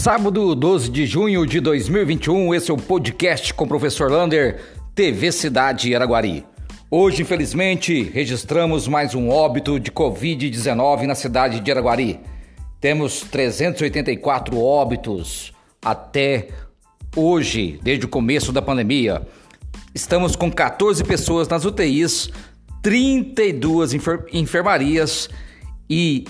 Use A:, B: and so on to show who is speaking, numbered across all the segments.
A: Sábado 12 de junho de 2021, esse é o podcast com o professor Lander, TV Cidade Araguari. Hoje, infelizmente, registramos mais um óbito de Covid-19 na cidade de Araguari. Temos 384 óbitos até hoje, desde o começo da pandemia. Estamos com 14 pessoas nas UTIs, 32 enfer enfermarias e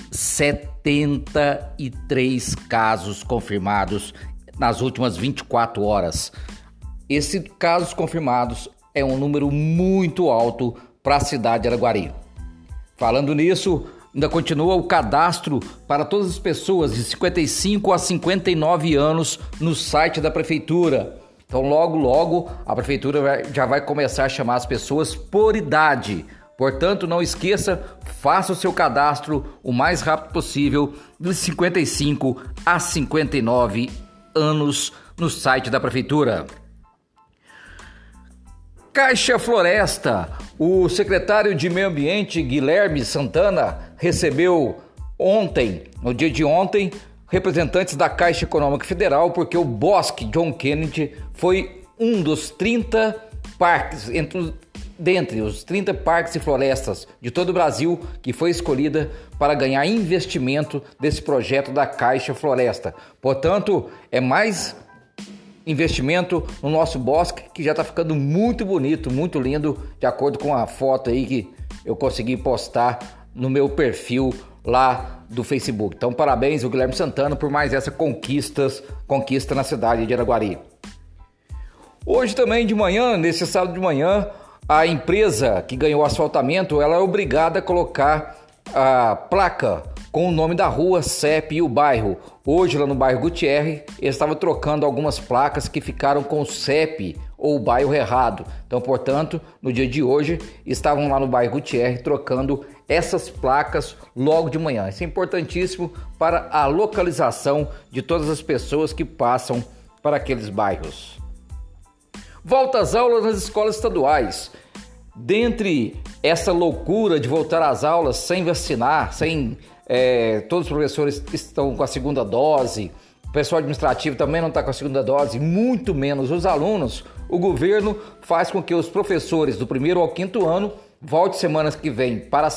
A: 73 casos confirmados nas últimas 24 horas. Esses casos confirmados é um número muito alto para a cidade de Araguari. Falando nisso, ainda continua o cadastro para todas as pessoas de 55 a 59 anos no site da prefeitura. Então, logo, logo, a prefeitura já vai começar a chamar as pessoas por idade Portanto, não esqueça, faça o seu cadastro o mais rápido possível, dos 55 a 59 anos, no site da Prefeitura. Caixa Floresta. O secretário de Meio Ambiente, Guilherme Santana, recebeu ontem, no dia de ontem, representantes da Caixa Econômica Federal, porque o Bosque John Kennedy foi um dos 30 parques, entre dentre os 30 parques e florestas de todo o Brasil que foi escolhida para ganhar investimento desse projeto da Caixa Floresta. Portanto, é mais investimento no nosso bosque que já está ficando muito bonito, muito lindo, de acordo com a foto aí que eu consegui postar no meu perfil lá do Facebook. Então, parabéns ao Guilherme Santana por mais essa conquistas, conquista na cidade de Araguari. Hoje também de manhã, nesse sábado de manhã, a empresa que ganhou o asfaltamento ela é obrigada a colocar a placa com o nome da rua, CEP e o bairro. Hoje, lá no bairro Gutierre, eles estavam trocando algumas placas que ficaram com o CEP ou o bairro errado. Então, portanto, no dia de hoje, estavam lá no bairro Gutierre trocando essas placas logo de manhã. Isso é importantíssimo para a localização de todas as pessoas que passam para aqueles bairros. Volta às aulas nas escolas estaduais. Dentre essa loucura de voltar às aulas sem vacinar, sem é, todos os professores estão com a segunda dose, o pessoal administrativo também não está com a segunda dose, muito menos os alunos, o governo faz com que os professores do primeiro ao quinto ano volte semanas que vem para a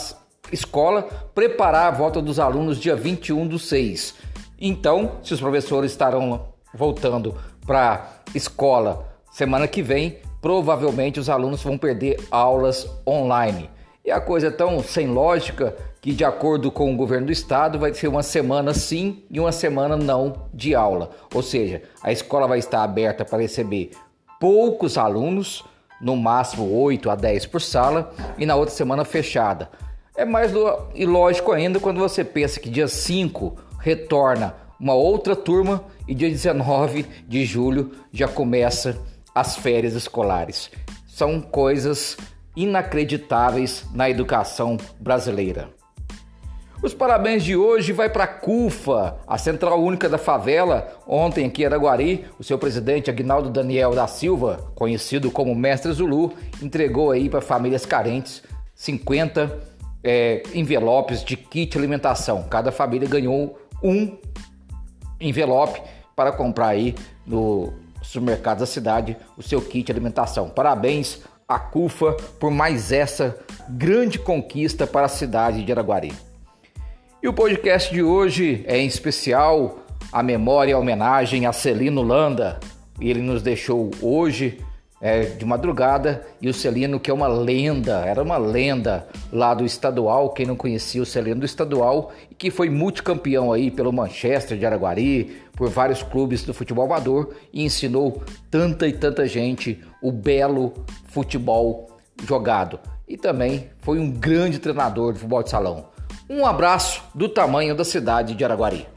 A: escola preparar a volta dos alunos dia 21 do 6. Então, se os professores estarão voltando para escola semana que vem, provavelmente os alunos vão perder aulas online. E a coisa é tão sem lógica que, de acordo com o governo do estado, vai ser uma semana sim e uma semana não de aula. Ou seja, a escola vai estar aberta para receber poucos alunos, no máximo 8 a 10 por sala, e na outra semana fechada. É mais ilógico ainda quando você pensa que dia 5 retorna uma outra turma e dia 19 de julho já começa as férias escolares. São coisas inacreditáveis na educação brasileira. Os parabéns de hoje vai para a CUFA, a Central Única da Favela. Ontem aqui em Araguari, o seu presidente Agnaldo Daniel da Silva, conhecido como Mestre Zulu, entregou aí para famílias carentes 50 é, envelopes de kit alimentação. Cada família ganhou um envelope para comprar aí no supermercados da cidade o seu kit alimentação. Parabéns à CUFA por mais essa grande conquista para a cidade de Araguari. E o podcast de hoje é em especial a memória e a homenagem a Celino Landa. Ele nos deixou hoje é, de madrugada e o Celino, que é uma lenda, era uma lenda lá do estadual. Quem não conhecia o Celino do estadual e que foi multicampeão aí pelo Manchester de Araguari, por vários clubes do futebol amador e ensinou tanta e tanta gente o belo futebol jogado. E também foi um grande treinador de futebol de salão. Um abraço do tamanho da cidade de Araguari.